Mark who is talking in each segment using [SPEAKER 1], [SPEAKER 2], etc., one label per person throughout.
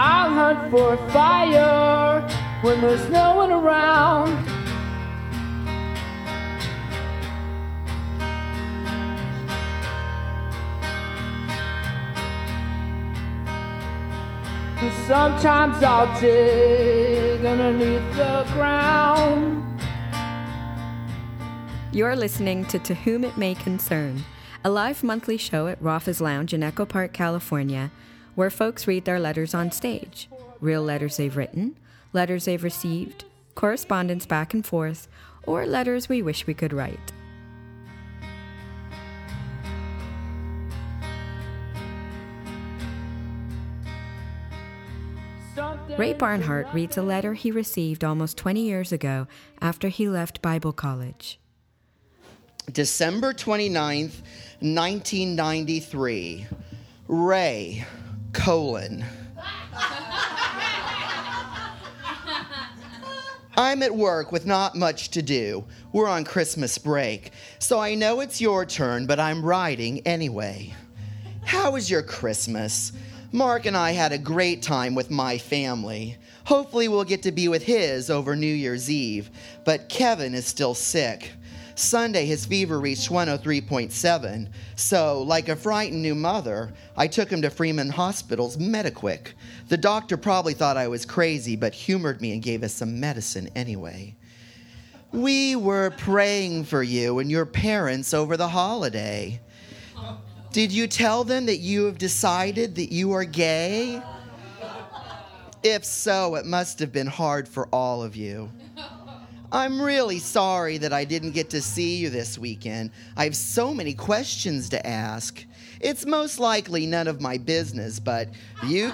[SPEAKER 1] I'll hunt for fire when there's no one around. And sometimes I'll dig underneath the ground.
[SPEAKER 2] You're listening to To Whom It May Concern, a live monthly show at Rafa's Lounge in Echo Park, California, where folks read their letters on stage real letters they've written, letters they've received, correspondence back and forth, or letters we wish we could write. Ray Barnhart reads a letter he received almost 20 years ago after he left Bible college.
[SPEAKER 3] December 29th, 1993. Ray, colon. I'm at work with not much to do. We're on Christmas break, so I know it's your turn, but I'm writing anyway. How was your Christmas? Mark and I had a great time with my family. Hopefully, we'll get to be with his over New Year's Eve, but Kevin is still sick. Sunday, his fever reached 103.7. So, like a frightened new mother, I took him to Freeman Hospital's Mediquick. The doctor probably thought I was crazy, but humored me and gave us some medicine anyway. We were praying for you and your parents over the holiday. Did you tell them that you have decided that you are gay? If so, it must have been hard for all of you. I'm really sorry that I didn't get to see you this weekend. I have so many questions to ask. It's most likely none of my business, but you.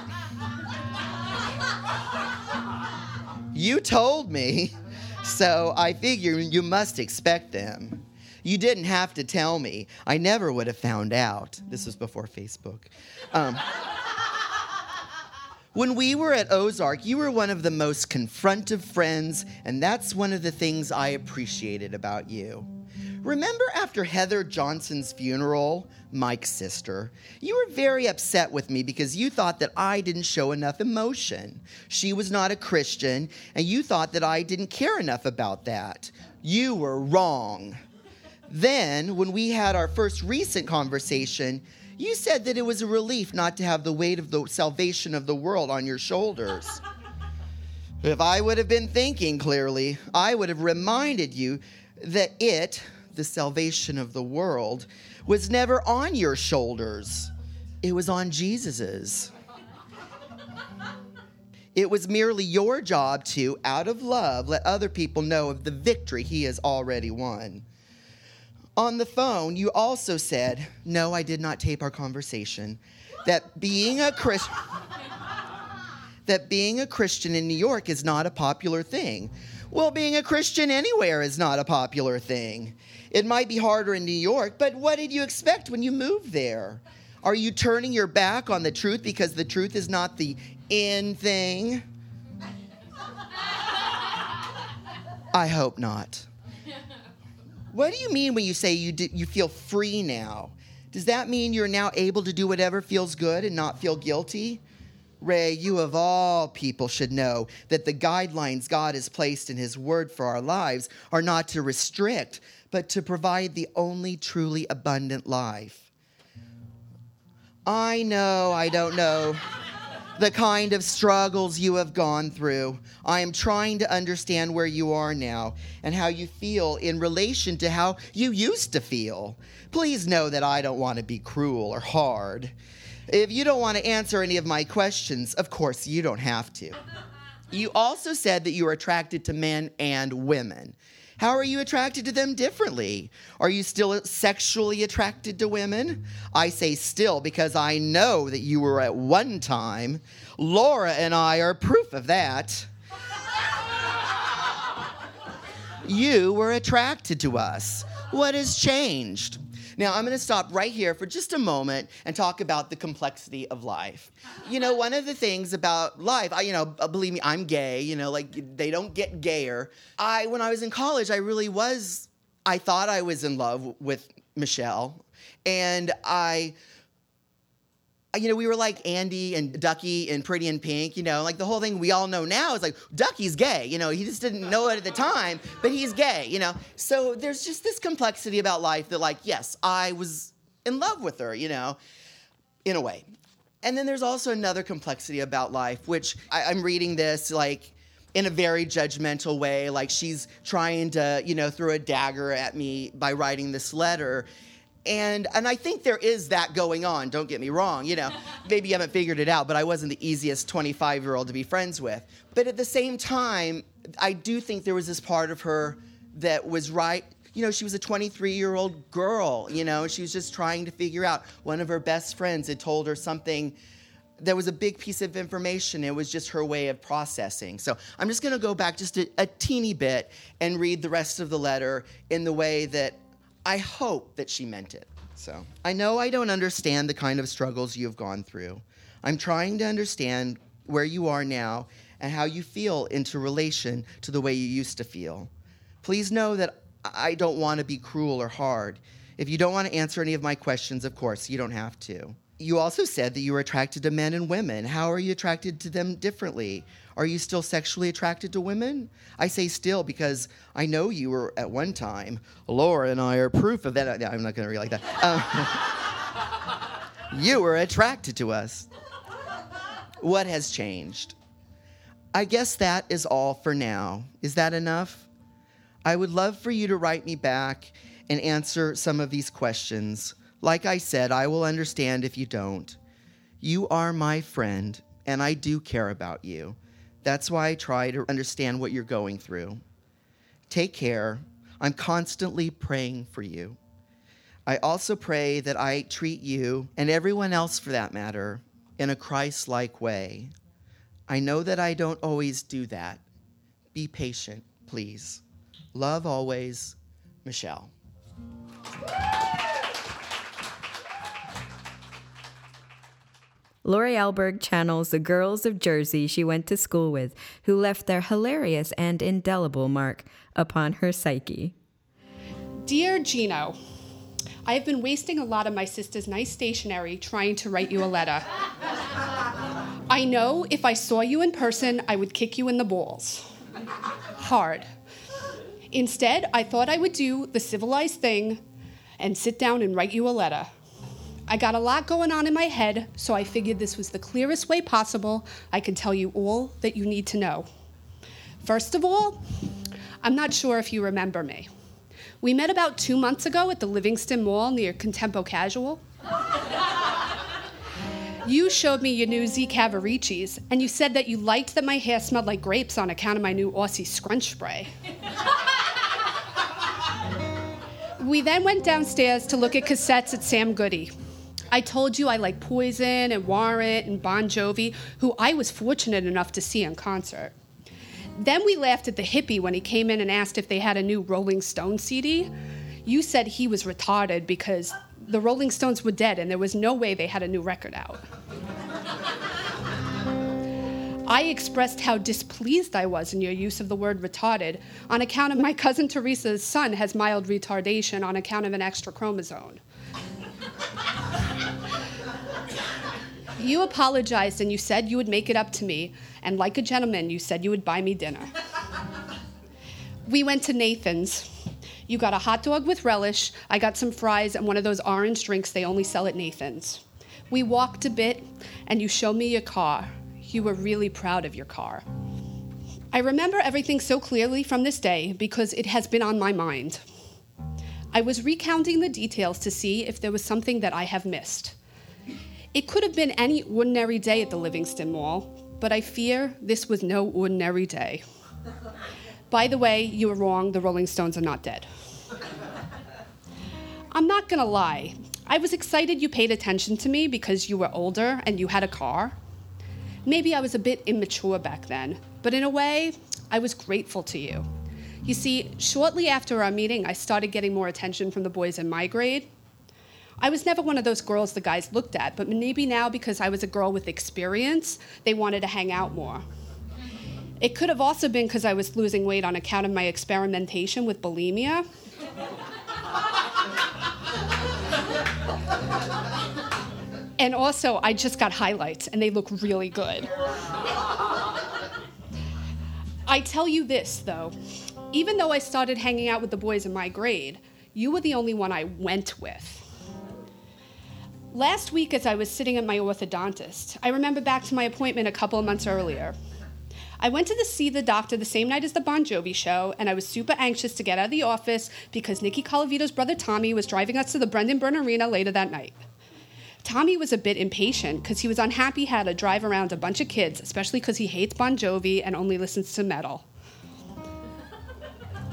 [SPEAKER 3] You told me, so I figure you must expect them. You didn't have to tell me. I never would have found out. This was before Facebook. Um, when we were at Ozark, you were one of the most confrontive friends, and that's one of the things I appreciated about you. Remember after Heather Johnson's funeral, Mike's sister, you were very upset with me because you thought that I didn't show enough emotion. She was not a Christian, and you thought that I didn't care enough about that. You were wrong. Then, when we had our first recent conversation, you said that it was a relief not to have the weight of the salvation of the world on your shoulders. if I would have been thinking clearly, I would have reminded you that it, the salvation of the world, was never on your shoulders. It was on Jesus's. It was merely your job to, out of love, let other people know of the victory he has already won. On the phone, you also said, No, I did not tape our conversation, that being a Christian. that being a Christian in New York is not a popular thing. Well, being a Christian anywhere is not a popular thing. It might be harder in New York, but what did you expect when you moved there? Are you turning your back on the truth because the truth is not the in thing? I hope not. What do you mean when you say you, you feel free now? Does that mean you're now able to do whatever feels good and not feel guilty? Ray, you of all people should know that the guidelines God has placed in His Word for our lives are not to restrict, but to provide the only truly abundant life. I know, I don't know the kind of struggles you have gone through. I am trying to understand where you are now and how you feel in relation to how you used to feel. Please know that I don't want to be cruel or hard. If you don't want to answer any of my questions, of course, you don't have to. You also said that you are attracted to men and women. How are you attracted to them differently? Are you still sexually attracted to women? I say still because I know that you were at one time. Laura and I are proof of that. you were attracted to us. What has changed? Now, I'm going to stop right here for just a moment and talk about the complexity of life. You know, one of the things about life, I, you know, uh, believe me, I'm gay, you know, like they don't get gayer. I, when I was in college, I really was, I thought I was in love with Michelle. And I, Uh, you know, we were like Andy and Ducky and Pretty in Pink, you know, like the whole thing we all know now is like Ducky's gay, you know, he just didn't know it at the time, but he's gay, you know. So there's just this complexity about life that, like, yes, I was in love with her, you know, in a way. And then there's also another complexity about life, which I, I'm reading this like in a very judgmental way, like she's trying to, you know, throw a dagger at me by writing this letter and and I think there is that going on. Don't get me wrong. You know, maybe you haven't figured it out, but I wasn't the easiest 25 year old to be friends with. But at the same time, I do think there was this part of her that was right. You know, she was a 23 year old girl. You know, she was just trying to figure out. One of her best friends had told her something. There was a big piece of information. It was just her way of processing. So I'm just going to go back just a, a teeny bit and read the rest of the letter in the way that I hope that she meant it. So I know I don't understand the kind of struggles you have gone through. I'm trying to understand where you are now and how you feel into relation to the way you used to feel. Please know that I don't want to be cruel or hard. If you don't want to answer any of my questions, of course, you don't have to. You also said that you were attracted to men and women. How are you attracted to them differently? Are you still sexually attracted to women? I say still because I know you were at one time. Laura and I are proof of that. I'm not going to read like that. Um, you were attracted to us. What has changed? I guess that is all for now. Is that enough? I would love for you to write me back and answer some of these questions. Like I said, I will understand if you don't. You are my friend, and I do care about you. That's why I try to understand what you're going through. Take care. I'm constantly praying for you. I also pray that I treat you, and everyone else for that matter, in a Christ like way. I know that I don't always do that. Be patient, please. Love always, Michelle.
[SPEAKER 2] Lori Alberg channels the girls of Jersey she went to school with, who left their hilarious and indelible mark upon her psyche.
[SPEAKER 4] Dear Gino, I have been wasting a lot of my sister's nice stationery trying to write you a letter. I know if I saw you in person, I would kick you in the balls. Hard. Instead, I thought I would do the civilized thing and sit down and write you a letter. I got a lot going on in my head, so I figured this was the clearest way possible I could tell you all that you need to know. First of all, I'm not sure if you remember me. We met about two months ago at the Livingston Mall near Contempo Casual. you showed me your new Z Cavariccis, and you said that you liked that my hair smelled like grapes on account of my new Aussie scrunch spray. we then went downstairs to look at cassettes at Sam Goody. I told you I like Poison and Warrant and Bon Jovi, who I was fortunate enough to see in concert. Then we laughed at the hippie when he came in and asked if they had a new Rolling Stone CD. You said he was retarded because the Rolling Stones were dead and there was no way they had a new record out. I expressed how displeased I was in your use of the word retarded on account of my cousin Teresa's son has mild retardation on account of an extra chromosome. You apologized and you said you would make it up to me, and like a gentleman, you said you would buy me dinner. we went to Nathan's. You got a hot dog with relish, I got some fries, and one of those orange drinks they only sell at Nathan's. We walked a bit, and you showed me your car. You were really proud of your car. I remember everything so clearly from this day because it has been on my mind. I was recounting the details to see if there was something that I have missed. It could have been any ordinary day at the Livingston Mall, but I fear this was no ordinary day. By the way, you were wrong, the Rolling Stones are not dead. I'm not gonna lie, I was excited you paid attention to me because you were older and you had a car. Maybe I was a bit immature back then, but in a way, I was grateful to you. You see, shortly after our meeting, I started getting more attention from the boys in my grade, I was never one of those girls the guys looked at, but maybe now because I was a girl with experience, they wanted to hang out more. It could have also been because I was losing weight on account of my experimentation with bulimia. And also, I just got highlights, and they look really good. I tell you this, though. Even though I started hanging out with the boys in my grade, you were the only one I went with. Last week, as I was sitting at my orthodontist, I remember back to my appointment a couple of months earlier. I went to the, see the doctor the same night as the Bon Jovi show, and I was super anxious to get out of the office because Nikki Colavito's brother Tommy was driving us to the Brendan Byrne Arena later that night. Tommy was a bit impatient because he was unhappy he had to drive around a bunch of kids, especially because he hates Bon Jovi and only listens to metal.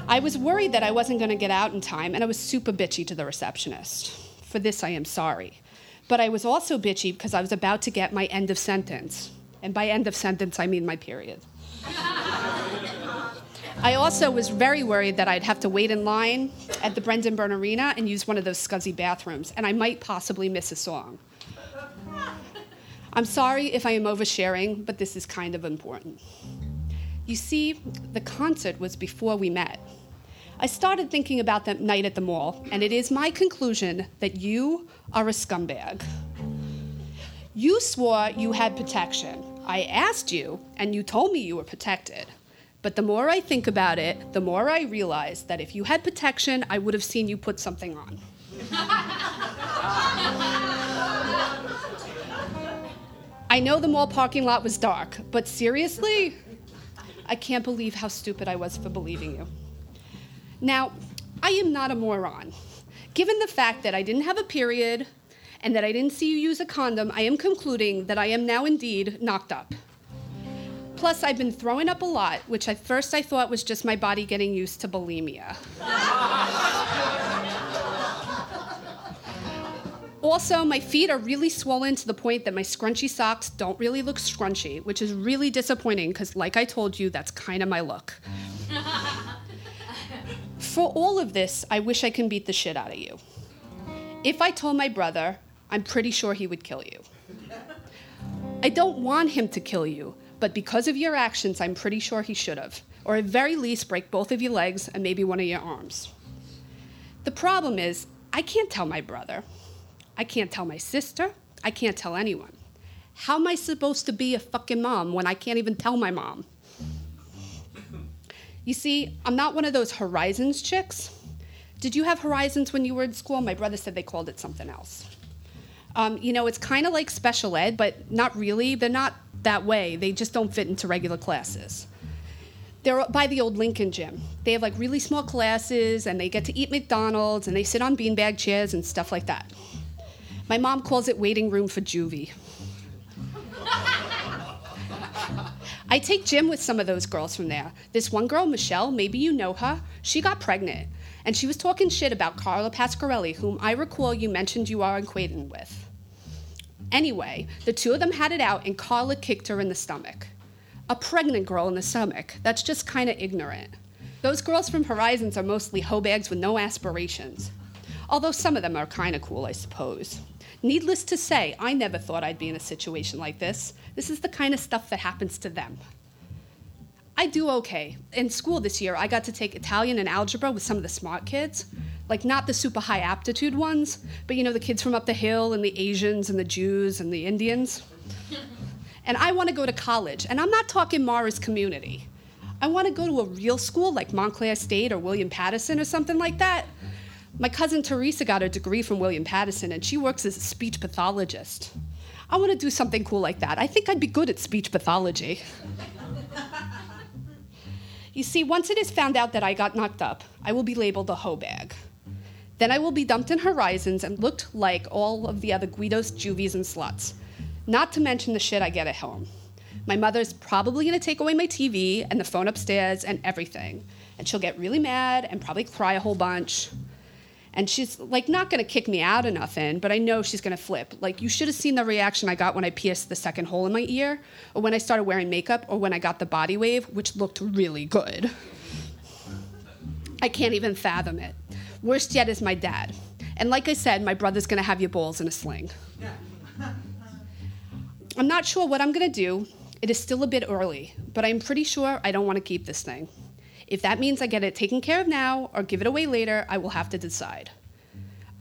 [SPEAKER 4] I was worried that I wasn't going to get out in time, and I was super bitchy to the receptionist. For this, I am sorry. But I was also bitchy because I was about to get my end of sentence. And by end of sentence, I mean my period. I also was very worried that I'd have to wait in line at the Brendan Byrne Arena and use one of those scuzzy bathrooms, and I might possibly miss a song. I'm sorry if I am oversharing, but this is kind of important. You see, the concert was before we met. I started thinking about that night at the mall, and it is my conclusion that you are a scumbag. You swore you had protection. I asked you, and you told me you were protected. But the more I think about it, the more I realize that if you had protection, I would have seen you put something on. I know the mall parking lot was dark, but seriously, I can't believe how stupid I was for believing you. Now, I am not a moron. Given the fact that I didn't have a period and that I didn't see you use a condom, I am concluding that I am now indeed knocked up. Plus, I've been throwing up a lot, which at first I thought was just my body getting used to bulimia. also, my feet are really swollen to the point that my scrunchy socks don't really look scrunchy, which is really disappointing because, like I told you, that's kind of my look. For all of this, I wish I can beat the shit out of you. If I told my brother, I'm pretty sure he would kill you. I don't want him to kill you, but because of your actions, I'm pretty sure he should have. Or at very least, break both of your legs and maybe one of your arms. The problem is, I can't tell my brother. I can't tell my sister. I can't tell anyone. How am I supposed to be a fucking mom when I can't even tell my mom? You see, I'm not one of those horizons chicks. Did you have horizons when you were in school? My brother said they called it something else. Um, you know, it's kind of like special ed, but not really. They're not that way. They just don't fit into regular classes. They're by the old Lincoln gym. They have like really small classes and they get to eat McDonald's and they sit on beanbag chairs and stuff like that. My mom calls it waiting room for juvie. I take gym with some of those girls from there. This one girl, Michelle, maybe you know her, she got pregnant. And she was talking shit about Carla Pasquarelli, whom I recall you mentioned you are acquainted with. Anyway, the two of them had it out, and Carla kicked her in the stomach. A pregnant girl in the stomach. That's just kind of ignorant. Those girls from Horizons are mostly hoe bags with no aspirations. Although some of them are kind of cool, I suppose. Needless to say, I never thought I'd be in a situation like this. This is the kind of stuff that happens to them. I do okay. In school this year, I got to take Italian and algebra with some of the smart kids. Like, not the super high aptitude ones, but you know, the kids from up the hill, and the Asians, and the Jews, and the Indians. and I want to go to college, and I'm not talking Morris community. I want to go to a real school like Montclair State or William Paterson or something like that. My cousin Teresa got her degree from William Paterson, and she works as a speech pathologist. I want to do something cool like that. I think I'd be good at speech pathology. you see, once it is found out that I got knocked up, I will be labeled a hoe bag. Then I will be dumped in Horizons and looked like all of the other Guidos, Juvies, and sluts. Not to mention the shit I get at home. My mother's probably gonna take away my TV and the phone upstairs and everything. And she'll get really mad and probably cry a whole bunch. And she's like not gonna kick me out or nothing, but I know she's gonna flip. Like you should have seen the reaction I got when I pierced the second hole in my ear, or when I started wearing makeup, or when I got the body wave, which looked really good. I can't even fathom it. Worst yet is my dad. And like I said, my brother's gonna have your balls in a sling. I'm not sure what I'm gonna do. It is still a bit early, but I'm pretty sure I don't wanna keep this thing. If that means I get it taken care of now or give it away later, I will have to decide.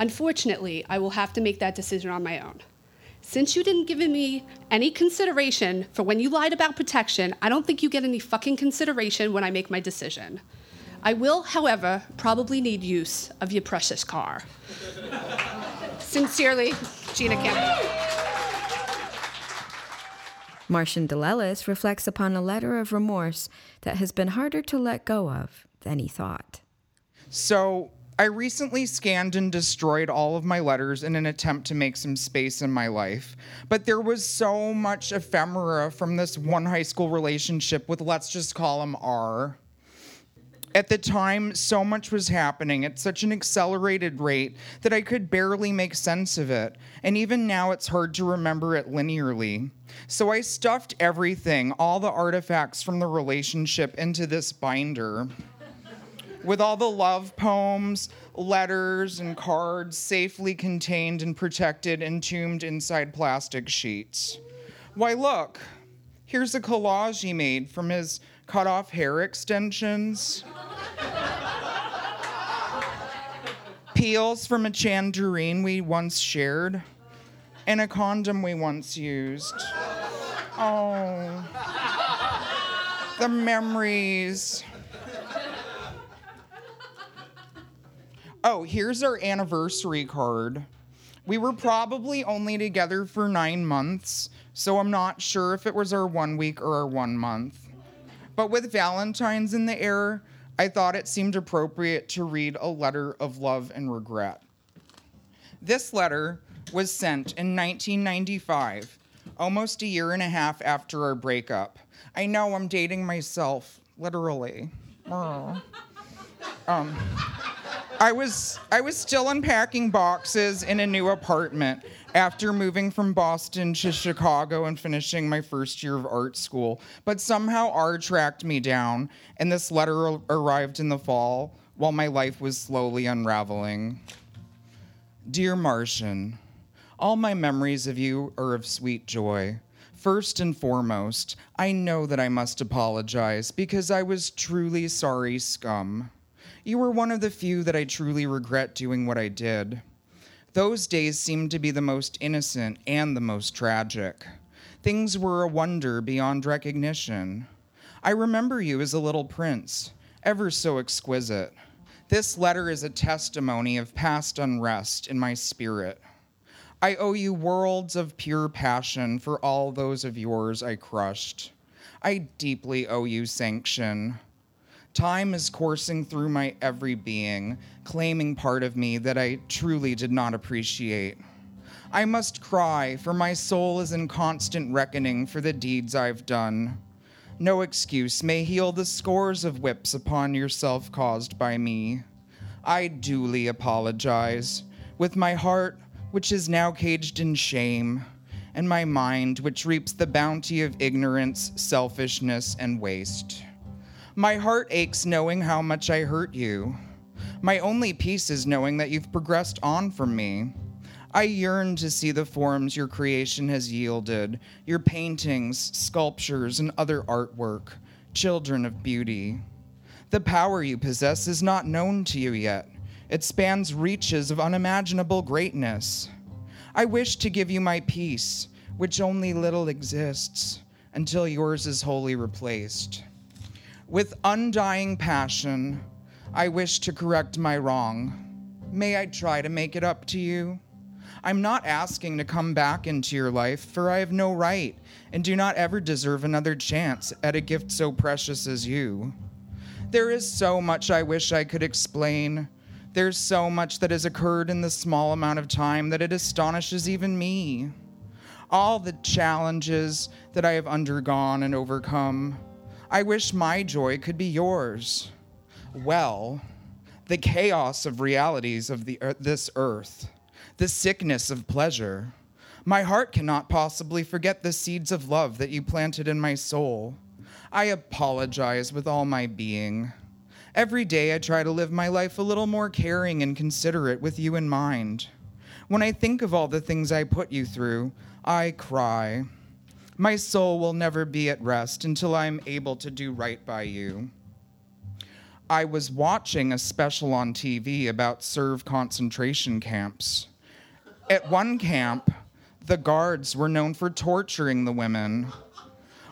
[SPEAKER 4] Unfortunately, I will have to make that decision on my own. Since you didn't give me any consideration for when you lied about protection, I don't think you get any fucking consideration when I make my decision. I will, however, probably need use of your precious car. Sincerely, Gina Campbell.
[SPEAKER 2] Martian DeLellis reflects upon a letter of remorse that has been harder to let go of than he thought.
[SPEAKER 5] So, I recently scanned and destroyed all of my letters in an attempt to make some space in my life. But there was so much ephemera from this one high school relationship with, let's just call him R. At the time, so much was happening at such an accelerated rate that I could barely make sense of it. And even now, it's hard to remember it linearly. So I stuffed everything, all the artifacts from the relationship, into this binder with all the love poems, letters, and cards safely contained and protected, entombed inside plastic sheets. Why, look, here's a collage he made from his cut off hair extensions, peels from a tangerine we once shared, and a condom we once used. Oh, the memories. Oh, here's our anniversary card. We were probably only together for nine months, so I'm not sure if it was our one week or our one month. But with Valentine's in the air, I thought it seemed appropriate to read a letter of love and regret. This letter was sent in 1995, almost a year and a half after our breakup. I know I'm dating myself, literally. Oh. Um, I was I was still unpacking boxes in a new apartment after moving from Boston to Chicago and finishing my first year of art school. But somehow R tracked me down, and this letter arrived in the fall while my life was slowly unraveling. Dear Martian, all my memories of you are of sweet joy. First and foremost, I know that I must apologize because I was truly sorry, scum. You were one of the few that I truly regret doing what I did. Those days seemed to be the most innocent and the most tragic. Things were a wonder beyond recognition. I remember you as a little prince, ever so exquisite. This letter is a testimony of past unrest in my spirit. I owe you worlds of pure passion for all those of yours I crushed. I deeply owe you sanction. Time is coursing through my every being, claiming part of me that I truly did not appreciate. I must cry, for my soul is in constant reckoning for the deeds I've done. No excuse may heal the scores of whips upon yourself caused by me. I duly apologize, with my heart, which is now caged in shame, and my mind, which reaps the bounty of ignorance, selfishness, and waste. My heart aches knowing how much I hurt you. My only peace is knowing that you've progressed on from me. I yearn to see the forms your creation has yielded, your paintings, sculptures, and other artwork, children of beauty. The power you possess is not known to you yet. It spans reaches of unimaginable greatness. I wish to give you my peace, which only little exists, until yours is wholly replaced. With undying passion, I wish to correct my wrong. May I try to make it up to you? I'm not asking to come back into your life, for I have no right and do not ever deserve another chance at a gift so precious as you. There is so much I wish I could explain. There's so much that has occurred in the small amount of time that it astonishes even me. All the challenges that I have undergone and overcome I wish my joy could be yours. Well, the chaos of realities of the, this earth, the sickness of pleasure. My heart cannot possibly forget the seeds of love that you planted in my soul. I apologize with all my being. Every day I try to live my life a little more caring and considerate with you in mind. When I think of all the things I put you through, I cry. My soul will never be at rest until I am able to do right by you. I was watching a special on TV about Serb concentration camps. At one camp, The guards were known for torturing the women.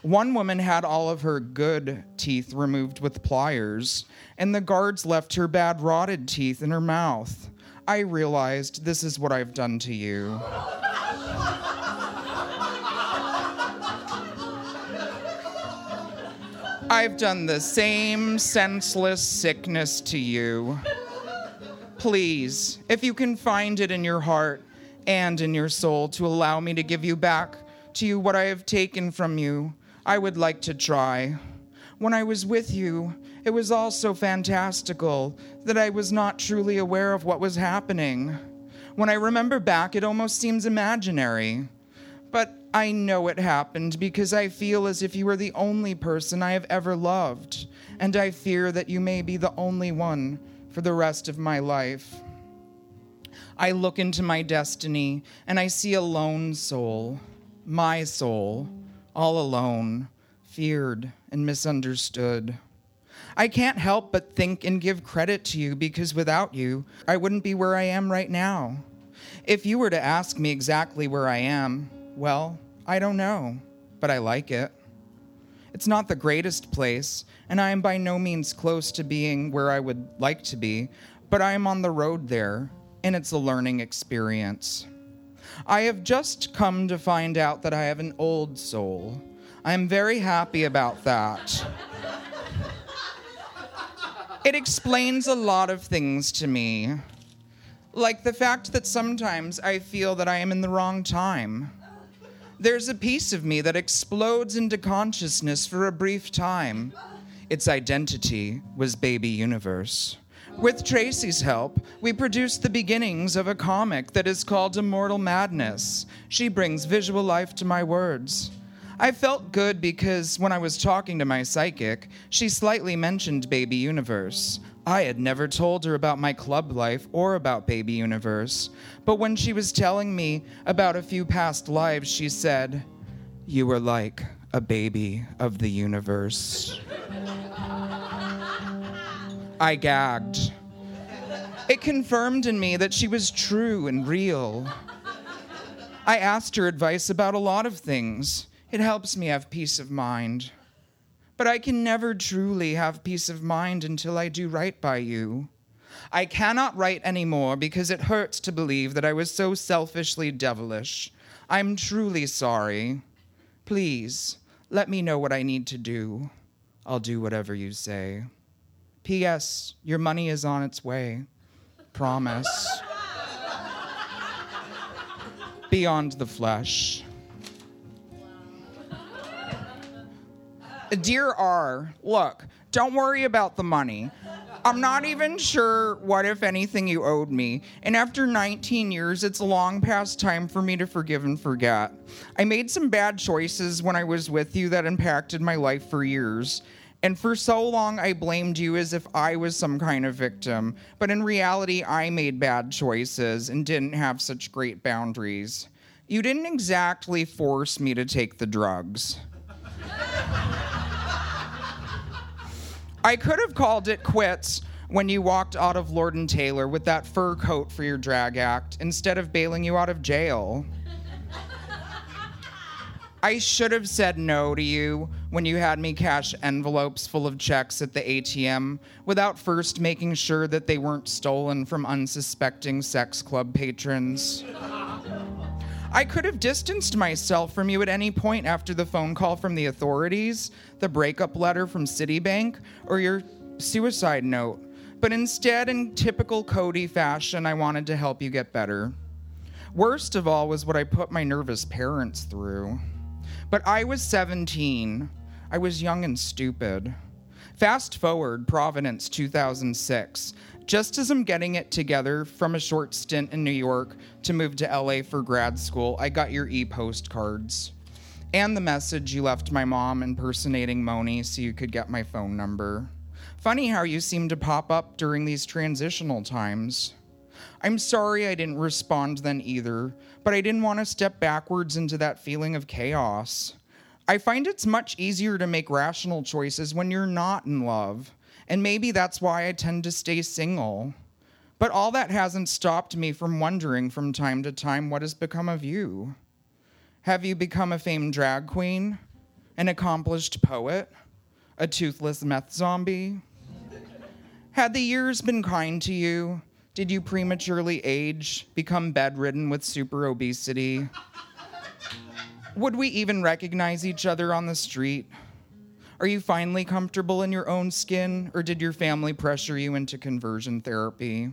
[SPEAKER 5] One woman had all of her good teeth removed with pliers, and the guards left her bad rotted teeth in her mouth. I realized this is what I've done to you. I've done the same senseless sickness to you. Please, if you can find it in your heart and in your soul to allow me to give you back to you what I have taken from you, I would like to try. When I was with you, it was all so fantastical that I was not truly aware of what was happening. When I remember back, it almost seems imaginary. But I know it happened because I feel as if you are the only person I have ever loved, and I fear that you may be the only one for the rest of my life. I look into my destiny and I see a lone soul, my soul, all alone, feared and misunderstood. I can't help but think and give credit to you because without you, I wouldn't be where I am right now. If you were to ask me exactly where I am, well, I don't know, but I like it. It's not the greatest place, and I am by no means close to being where I would like to be, but I am on the road there, and it's a learning experience. I have just come to find out that I have an old soul. I am very happy about that. It explains a lot of things to me, like the fact that sometimes I feel that I am in the wrong time. There's a piece of me that explodes into consciousness for a brief time. Its identity was Baby Universe. With Tracy's help, we produced the beginnings of a comic that is called Immortal Madness. She brings visual life to my words. I felt good because when I was talking to my psychic, she slightly mentioned Baby Universe. I had never told her about my club life or about Baby Universe, but when she was telling me about a few past lives, she said, You were like a baby of the universe. I gagged. It confirmed in me that she was true and real. I asked her advice about a lot of things. It helps me have peace of mind. But I can never truly have peace of mind until I do right by you. I cannot write anymore because it hurts to believe that I was so selfishly devilish. I'm truly sorry. Please, let me know what I need to do. I'll do whatever you say. P.S. Your money is on its way. Promise. Beyond the flesh. Dear R, look, don't worry about the money. I'm not even sure what, if anything, you owed me. And after 19 years, it's long past time for me to forgive and forget. I made some bad choices when I was with you that impacted my life for years. And for so long, I blamed you as if I was some kind of victim. But in reality, I made bad choices and didn't have such great boundaries. You didn't exactly force me to take the drugs. I could have called it quits when you walked out of Lord and Taylor with that fur coat for your drag act instead of bailing you out of jail. I should have said no to you when you had me cash envelopes full of checks at the ATM without first making sure that they weren't stolen from unsuspecting sex club patrons. I could have distanced myself from you at any point after the phone call from the authorities, the breakup letter from Citibank, or your suicide note. But instead, in typical Cody fashion, I wanted to help you get better. Worst of all was what I put my nervous parents through. But I was 17. I was young and stupid. Fast forward, Providence 2006. Just as I'm getting it together from a short stint in New York to move to LA for grad school, I got your e postcards and the message you left my mom impersonating Moni so you could get my phone number. Funny how you seem to pop up during these transitional times. I'm sorry I didn't respond then either, but I didn't want to step backwards into that feeling of chaos. I find it's much easier to make rational choices when you're not in love, and maybe that's why I tend to stay single. But all that hasn't stopped me from wondering from time to time what has become of you. Have you become a famed drag queen? An accomplished poet? A toothless meth zombie? Had the years been kind to you? Did you prematurely age, become bedridden with super obesity? Would we even recognize each other on the street? Are you finally comfortable in your own skin, or did your family pressure you into conversion therapy?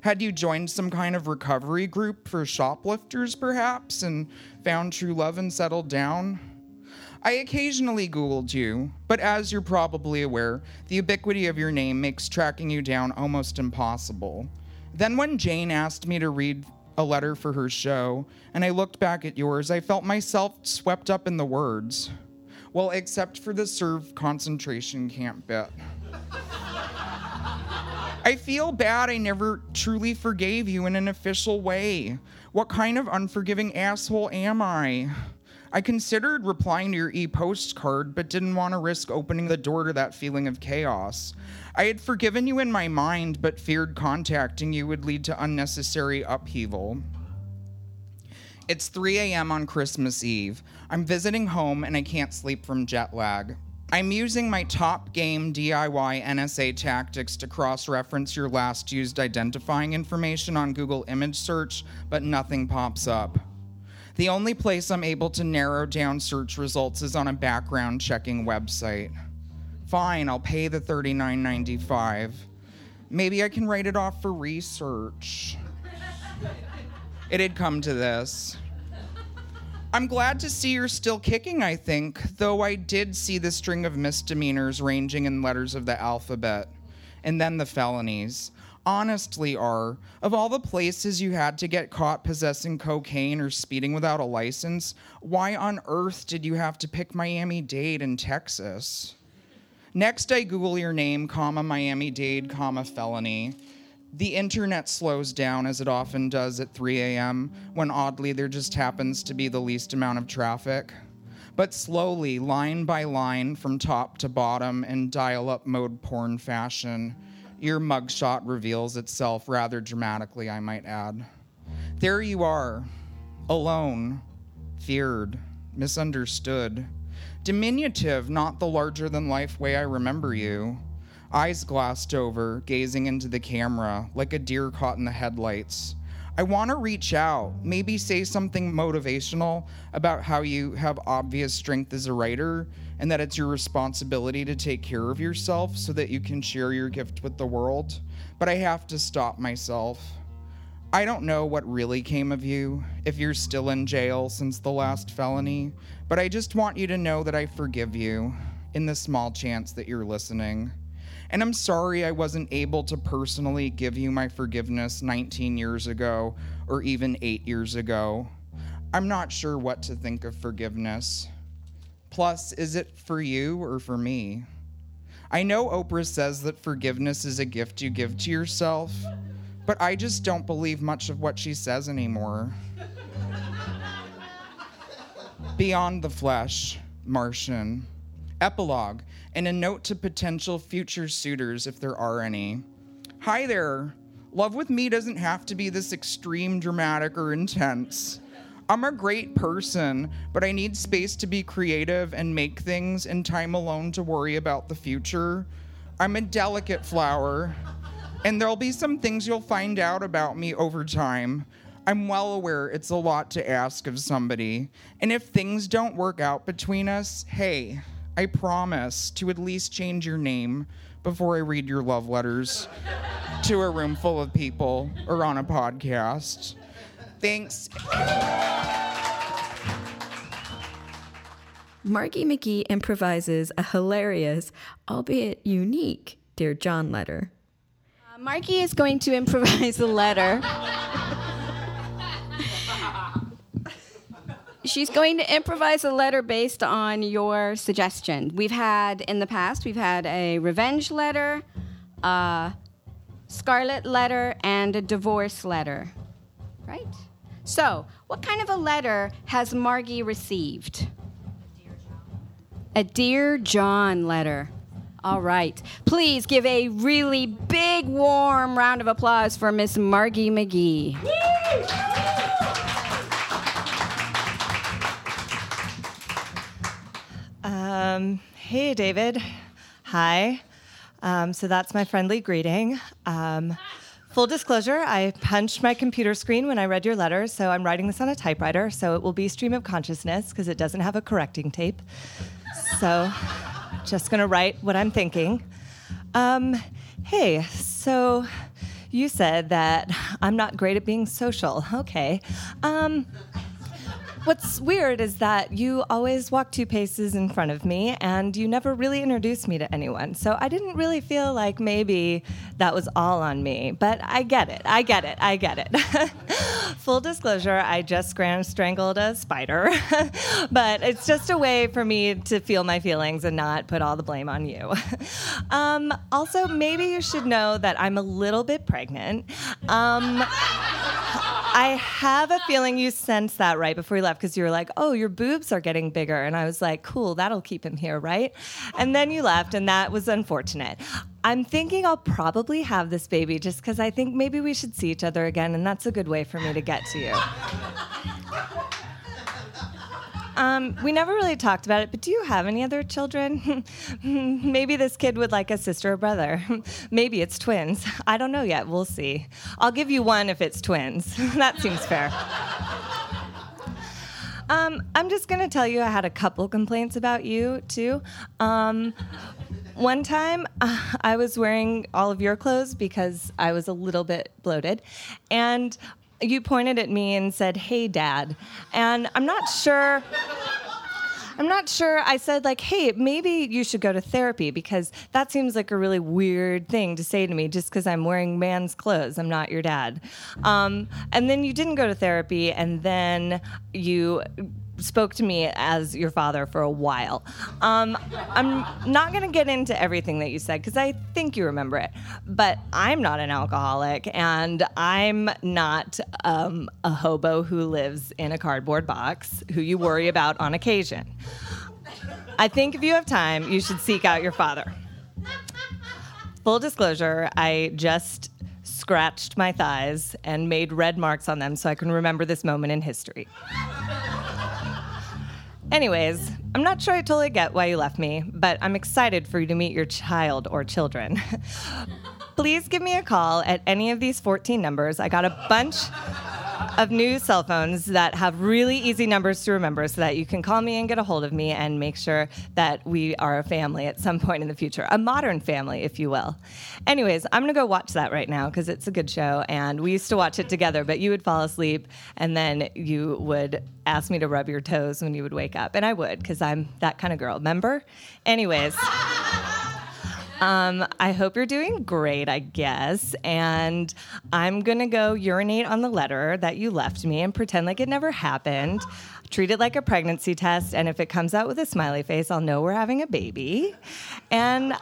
[SPEAKER 5] Had you joined some kind of recovery group for shoplifters, perhaps, and found true love and settled down? I occasionally Googled you, but as you're probably aware, the ubiquity of your name makes tracking you down almost impossible. Then, when Jane asked me to read a letter for her show, and I looked back at yours, I felt myself swept up in the words. Well, except for the Serb concentration camp bit. I feel bad I never truly forgave you in an official way. What kind of unforgiving asshole am I? I considered replying to your e postcard, but didn't want to risk opening the door to that feeling of chaos. I had forgiven you in my mind, but feared contacting you would lead to unnecessary upheaval. It's 3 a.m. on Christmas Eve. I'm visiting home and I can't sleep from jet lag. I'm using my top game DIY NSA tactics to cross reference your last used identifying information on Google image search, but nothing pops up. The only place I'm able to narrow down search results is on a background checking website. Fine, I'll pay the $39.95. Maybe I can write it off for research. It had come to this. I'm glad to see you're still kicking, I think, though I did see the string of misdemeanors ranging in letters of the alphabet, and then the felonies. Honestly, R, of all the places you had to get caught possessing cocaine or speeding without a license, why on earth did you have to pick Miami Dade in Texas? Next, I Google your name, comma, Miami Dade, comma, felony. The internet slows down as it often does at 3 a.m., when oddly there just happens to be the least amount of traffic. But slowly, line by line, from top to bottom, in dial up mode porn fashion, your mugshot reveals itself rather dramatically, I might add. There you are, alone, feared, misunderstood, diminutive, not the larger than life way I remember you eyes glassed over, gazing into the camera like a deer caught in the headlights. I want to reach out, maybe say something motivational about how you have obvious strength as a writer and that it's your responsibility to take care of yourself so that you can share your gift with the world. But I have to stop myself. I don't know what really came of you, if you're still in jail since the last felony, but I just want you to know that I forgive you in the small chance that you're listening. And I'm sorry I wasn't able to personally give you my forgiveness 19 years ago or even eight years ago. I'm not sure what to think of forgiveness. Plus, is it for you or for me? I know Oprah says that forgiveness is a gift you give to yourself, but I just don't believe much of what she says anymore. Beyond the Flesh, Martian. Epilogue, and a note to potential future suitors if there are any. Hi there. Love with me doesn't have to be this extreme, dramatic, or intense. I'm a great person, but I need space to be creative and make things and time alone to worry about the future. I'm a delicate flower, and there'll be some things you'll find out about me over time. I'm well aware it's a lot to ask of somebody, and if things don't work out between us, hey, I promise to at least change your name before I read your love letters to a room full of people or on a podcast. Thanks.
[SPEAKER 2] Margie McGee improvises a hilarious, albeit unique, Dear John letter.
[SPEAKER 6] Uh, Margie is going to improvise a letter. She's going to improvise a letter based on your suggestion. We've had in the past, we've had a revenge letter, a scarlet letter, and a divorce letter. Right? So, what kind of a letter has Margie received? A Dear John letter. All right. Please give a really big, warm round of applause for Miss Margie McGee.
[SPEAKER 7] Um, hey, David. Hi. Um, so that's my friendly greeting. Um, full disclosure, I punched my computer screen when I read your letter, so I'm writing this on a typewriter, so it will be stream of consciousness because it doesn't have a correcting tape. So, just gonna write what I'm thinking. Um, hey, so you said that I'm not great at being social. Okay. What's weird is that you always walk two paces in front of me and you never really introduced me to anyone. So I didn't really feel like maybe that was all on me. But I get it. I get it. I get it. Full disclosure, I just strangled a spider. but it's just a way for me to feel my feelings and not put all the blame on you. Um, also, maybe you should know that I'm a little bit pregnant. Um, I have a feeling you sensed that right before you left because you were like, oh, your boobs are getting bigger. And I was like, cool, that'll keep him here, right? And then you left, and that was unfortunate. I'm thinking I'll probably have this baby just because I think maybe we should see each other again, and that's a good way for me to get to you. Um, we never really talked about it, but do you have any other children? Maybe this kid would like a sister or brother. Maybe it's twins. I don't know yet. We'll see. I'll give you one if it's twins. that seems fair. Um, I'm just going to tell you I had a couple complaints about you, too. Um, one time uh, I was wearing all of your clothes because I was a little bit bloated. And you pointed at me and said, "Hey, Dad," and I'm not sure. I'm not sure. I said, like, hey, maybe you should go to therapy because that seems like a really weird thing to say to me just because I'm wearing man's clothes. I'm not your dad. Um, and then you didn't go to therapy, and then you spoke to me as your father for a while. Um, I'm not going to get into everything that you said because I think you remember it, but I'm not an alcoholic and I'm not um, a hobo who lives in a cardboard box who you worry about on occasion. I think if you have time, you should seek out your father. Full disclosure, I just scratched my thighs and made red marks on them so I can remember this moment in history. Anyways, I'm not sure I totally get why you left me, but I'm excited for you to meet your child or children. Please give me a call at any of these 14 numbers. I got a bunch of new cell phones that have really easy numbers to remember so that you can call me and get a hold of me and make sure that we are a family at some point in the future, a modern family, if you will. Anyways, I'm going to go watch that right now because it's a good show and we used to watch it together, but you would fall asleep and then you would ask me to rub your toes when you would wake up. And I would because I'm that kind of girl, remember? Anyways. Um, I hope you're doing great, I guess. And I'm going to go urinate on the letter that you left me and pretend like it never happened. Treat it like a pregnancy test. And if it comes out with a smiley face, I'll know we're having a baby. And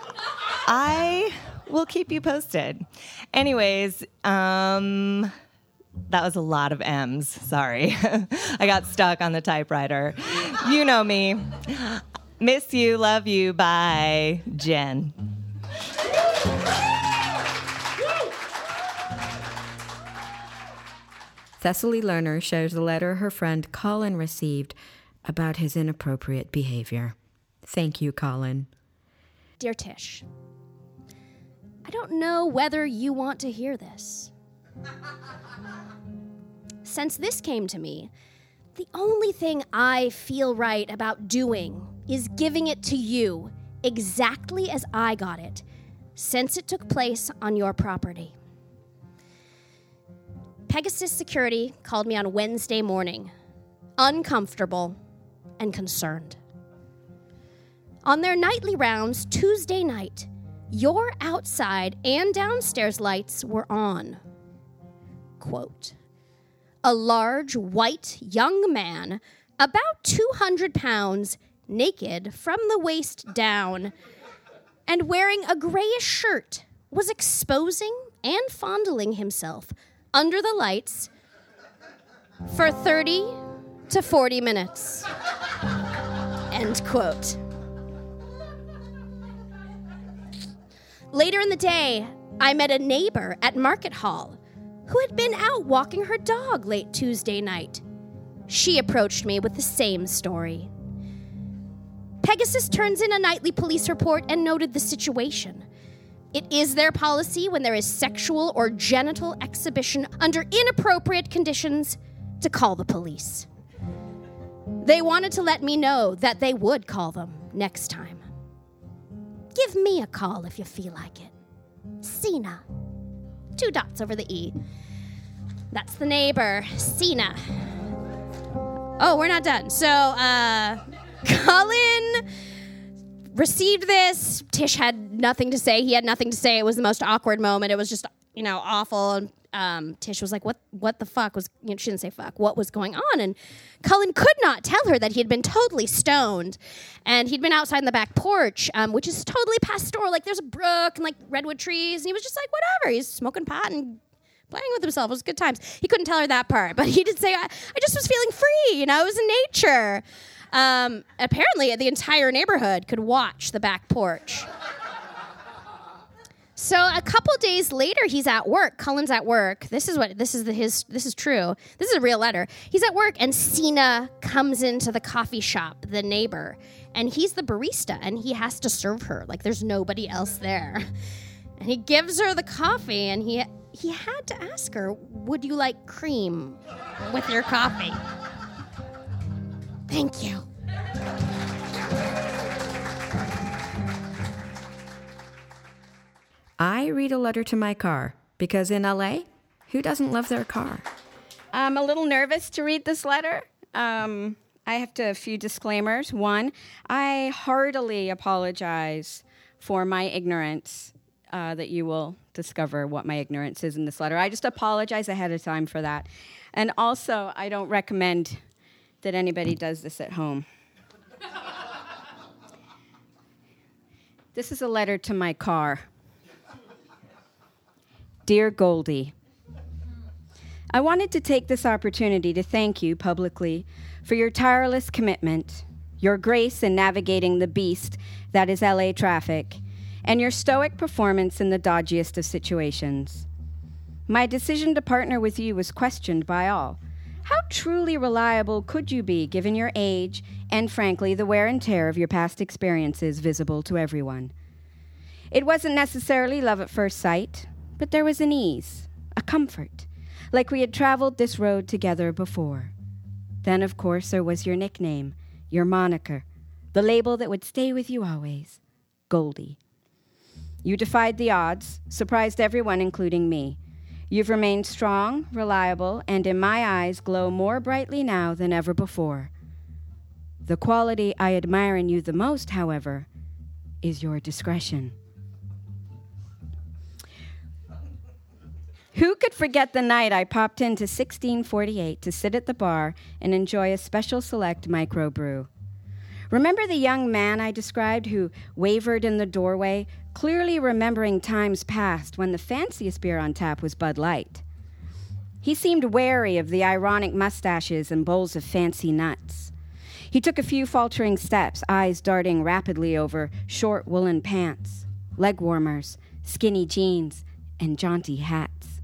[SPEAKER 7] I will keep you posted. Anyways, um, that was a lot of M's. Sorry. I got stuck on the typewriter. You know me. Miss you, love you, bye, Jen.
[SPEAKER 2] Thessaly Lerner shares a letter her friend Colin received about his inappropriate behavior. Thank you, Colin.
[SPEAKER 8] Dear Tish, I don't know whether you want to hear this. Since this came to me, the only thing I feel right about doing is giving it to you exactly as I got it, since it took place on your property. Pegasus Security called me on Wednesday morning, uncomfortable and concerned. On their nightly rounds Tuesday night, your outside and downstairs lights were on. Quote A large, white, young man, about 200 pounds, naked from the waist down, and wearing a grayish shirt, was exposing and fondling himself under the lights for 30 to 40 minutes. End quote. Later in the day, I met a neighbor at Market Hall who had been out walking her dog late Tuesday night. She approached me with the same story. Pegasus turns in a nightly police report and noted the situation. It is their policy when there is sexual or genital exhibition under inappropriate conditions to call the police. They wanted to let me know that they would call them next time. Give me a call if you feel like it. Cena. Two dots over the E. That's the neighbor, Cena. Oh, we're not done. So, uh, Cullen received this. Tish had nothing to say. He had nothing to say. It was the most awkward moment. It was just, you know, awful. And um, Tish was like, "What? What the fuck was?" You know, she didn't say "fuck." What was going on? And Cullen could not tell her that he had been totally stoned, and he'd been outside in the back porch, um, which is totally pastoral. Like there's a brook and like redwood trees, and he was just like, "Whatever." He's smoking pot and playing with himself. It was good times. He couldn't tell her that part, but he did say, "I, I just was feeling free." You know, it was in nature. Um, apparently, the entire neighborhood could watch the back porch. So a couple days later, he's at work. Cullen's at work. This is what this is the his. This is true. This is a real letter. He's at work, and Cena comes into the coffee shop, the neighbor, and he's the barista, and he has to serve her like there's nobody else there. And he gives her the coffee, and he he had to ask her, "Would you like cream with your coffee?" Thank you.
[SPEAKER 2] I read a letter to my car because in LA, who doesn't love their car?
[SPEAKER 6] I'm a little nervous to read this letter. Um, I have to a few disclaimers. One, I heartily apologize for my ignorance. Uh, that you will discover what my ignorance is in this letter. I just apologize ahead of time for that. And also, I don't recommend that anybody does this at home. this is a letter to my car. Dear Goldie, I wanted to take this opportunity to thank you publicly for your tireless commitment, your grace in navigating the beast that is LA traffic, and your stoic performance in the dodgiest of situations. My decision to partner with you was questioned by all. How truly reliable could you be given your age and, frankly, the wear and tear of your past experiences visible to everyone? It wasn't necessarily love at first sight, but there was an ease, a comfort, like we had traveled this road together before. Then, of course, there was your nickname, your moniker, the label that would stay with you always Goldie. You defied the odds, surprised everyone, including me. You've remained strong, reliable, and in my eyes glow more brightly now than ever before. The quality I admire in you the most, however, is your discretion. Who could forget the night I popped into 1648 to sit at the bar and enjoy a special select microbrew? Remember the young man I described who wavered in the doorway, clearly remembering times past when the fanciest beer on tap was Bud Light? He seemed wary of the ironic mustaches and bowls of fancy nuts. He took a few faltering steps, eyes darting rapidly over short woolen pants, leg warmers, skinny jeans, and jaunty hats.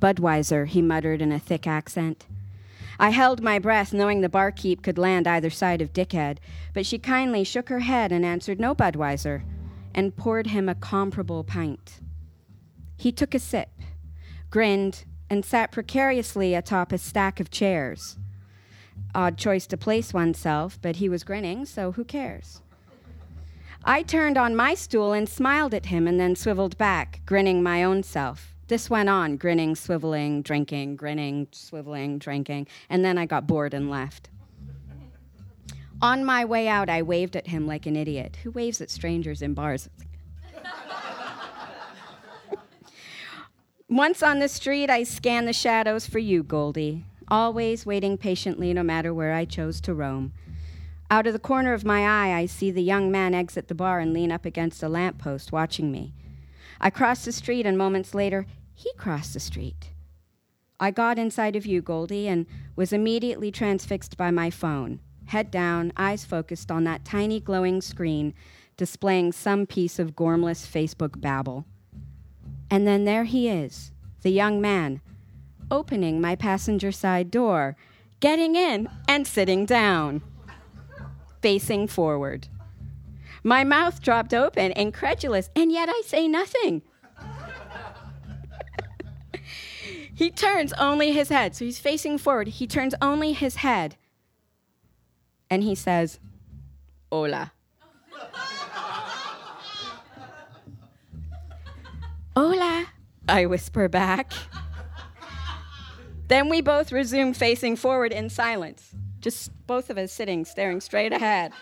[SPEAKER 6] Budweiser, he muttered in a thick accent. I held my breath, knowing the barkeep could land either side of Dickhead, but she kindly shook her head and answered no Budweiser, and poured him a comparable pint. He took a sip, grinned, and sat precariously atop a stack of chairs. Odd choice to place oneself, but he was grinning, so who cares? I turned on my stool and smiled at him and then swiveled back, grinning my own self. This went on, grinning, swiveling, drinking, grinning, swiveling, drinking, and then I got bored and left. On my way out, I waved at him like an idiot. Who waves at strangers in bars? Once on the street, I scanned the shadows for you, Goldie, always waiting patiently no matter where I chose to roam. Out of the corner of my eye, I see the young man exit the bar and lean up against a lamppost, watching me. I crossed the street, and moments later, he crossed the street. I got inside of you, Goldie, and was immediately transfixed by my phone, head down, eyes focused on that tiny glowing screen displaying some piece of gormless Facebook babble. And then there he is, the young man, opening my passenger side door, getting in, and sitting down. facing forward. My mouth dropped open, incredulous, and yet I say nothing. he turns only his head. So he's facing forward. He turns only his head. And he says, Hola. Hola, I whisper back. then we both resume facing forward in silence, just both of us sitting, staring straight ahead.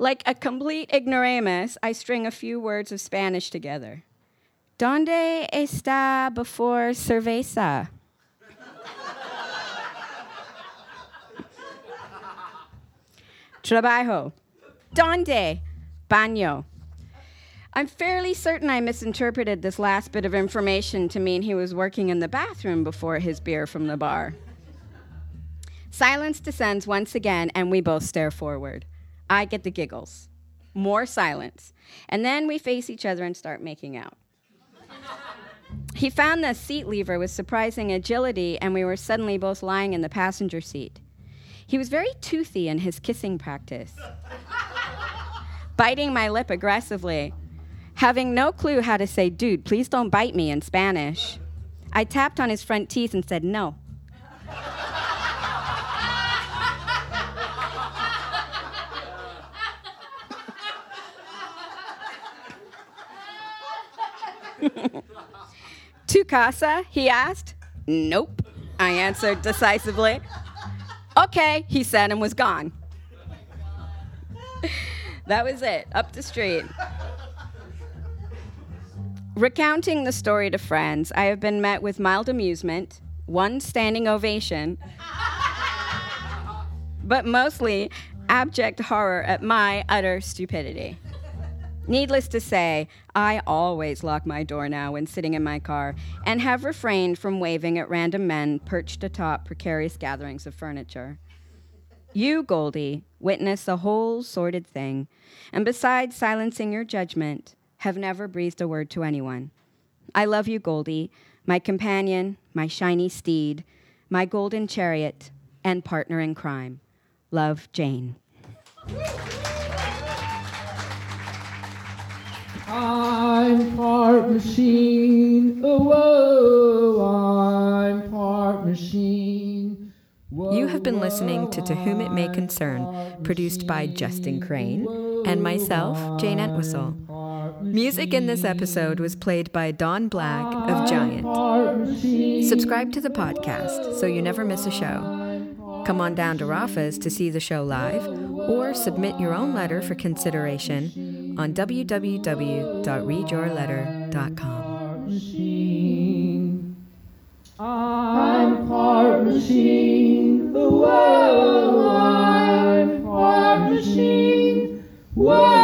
[SPEAKER 6] Like a complete ignoramus, I string a few words of Spanish together. ¿Dónde está before cerveza? Trabajo. ¿Dónde? Baño. I'm fairly certain I misinterpreted this last bit of information to mean he was working in the bathroom before his beer from the bar. Silence descends once again, and we both stare forward. I get the giggles. More silence. And then we face each other and start making out. he found the seat lever with surprising agility, and we were suddenly both lying in the passenger seat. He was very toothy in his kissing practice, biting my lip aggressively. Having no clue how to say, dude, please don't bite me in Spanish, I tapped on his front teeth and said, no. Tu casa? he asked. Nope, I answered decisively. Okay, he said and was gone. that was it, up the street. Recounting the story to friends, I have been met with mild amusement, one standing ovation, but mostly abject horror at my utter stupidity. Needless to say, I always lock my door now when sitting in my car and have refrained from waving at random men perched atop precarious gatherings of furniture. You, Goldie, witness the whole sordid thing, and besides silencing your judgment, have never breathed a word to anyone. I love you, Goldie, my companion, my shiny steed, my golden chariot, and partner in crime. Love, Jane.
[SPEAKER 1] I'm part machine. Oh, whoa, I'm part machine. Whoa,
[SPEAKER 2] You have been listening to To Whom It May Concern, produced by Justin Crane and myself, Jane Entwistle. Music in this episode was played by Don Black of Giant. Subscribe to the podcast so you never miss a show. Come on down to Rafa's to see the show live or submit your own letter for consideration on www.readyourletter.com.
[SPEAKER 1] I'm part machine. Whoa, I'm part machine. Whoa,